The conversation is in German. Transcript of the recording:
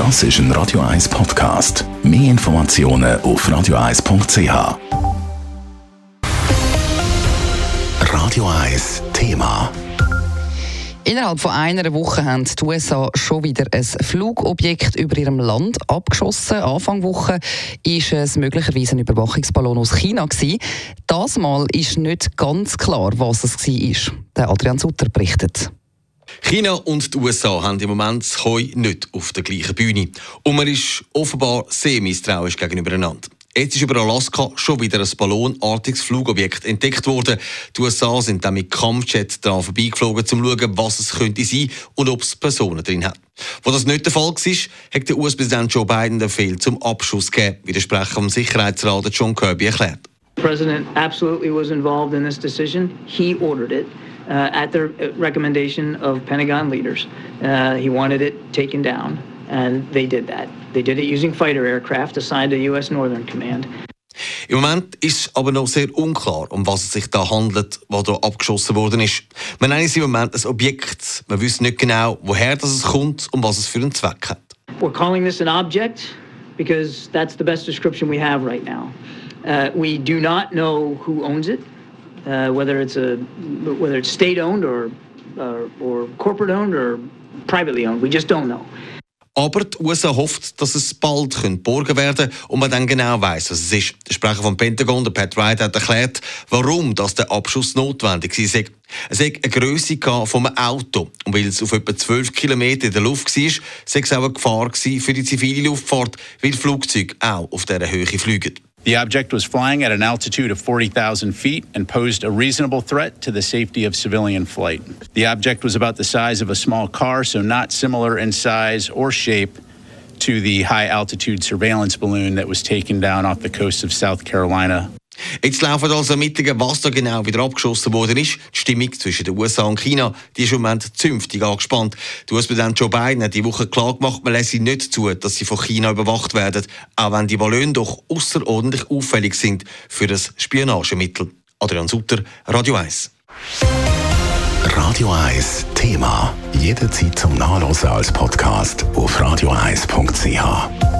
Das ist ein Radio 1 Podcast. Mehr Informationen auf radio1.ch. Radio 1 Thema. Innerhalb von einer Woche haben die USA schon wieder ein Flugobjekt über ihrem Land abgeschossen. Anfang Woche ist es möglicherweise ein Überwachungsballon aus China gewesen. Das Mal ist nicht ganz klar, was es war. Der Adrian Sutter berichtet. China und die USA haben im Moment das Koi nicht auf der gleichen Bühne. Und man ist offenbar sehr misstrauisch gegenübereinander. Jetzt ist über Alaska schon wieder ein ballonartiges Flugobjekt entdeckt worden. Die USA sind dann mit Kampfjet daran vorbeigeflogen, um zu schauen, was es könnte sein und ob es Personen drin hat. Wo das nicht der Fall war, hat der US-Präsident Joe Biden den Fehl zum Abschuss gegeben, wie der Sprecher vom Sicherheitsrat John Kirby erklärt. The president absolutely was involved in this decision. He ordered it. Uh, at the recommendation of Pentagon leaders. Uh, he wanted it taken down, and they did that. They did it using fighter aircraft assigned to U.S. Northern Command. Im Moment ist aber noch sehr unklar, um was es sich da handelt, was da abgeschossen worden ist. Man nennt es im Moment ein Objekt. Man weiß nicht genau, woher das es kommt und was es für einen Zweck hat. We're calling this an object because that's the best description we have right now. Uh, we do not know who owns it. uh, whether it's a whether it's state owned or uh, or corporate owned or privately owned. We just don't know. Aber die USA hofft, dass es bald geborgen werden kann und man dann genau weiß, was es ist. Der Sprecher vom Pentagon, der Pat Wright, hat erklärt, warum das der Abschuss notwendig war. Es hat eine Größe einem Auto. Und weil es auf etwa 12 km in der Luft war, sei es auch eine Gefahr für die zivile Luftfahrt, weil Flugzeuge auch auf dieser Höhe fliegen. The object was flying at an altitude of 40,000 feet and posed a reasonable threat to the safety of civilian flight. The object was about the size of a small car, so not similar in size or shape to the high altitude surveillance balloon that was taken down off the coast of South Carolina Jetzt laufen also Ermittlungen, was da genau wieder abgeschossen worden ist. Die Stimmung zwischen den USA und China die ist im Moment zünftig angespannt. Der US-Präsident Joe Biden hat die Woche klar gemacht, man lässt nicht zu, dass sie von China überwacht werden, auch wenn die Ballone doch außerordentlich auffällig sind für das Spionagemittel. Adrian Sutter, Radio 1. Radio 1 Thema. Jederzeit zum Nachlesen als Podcast auf radio1.ch.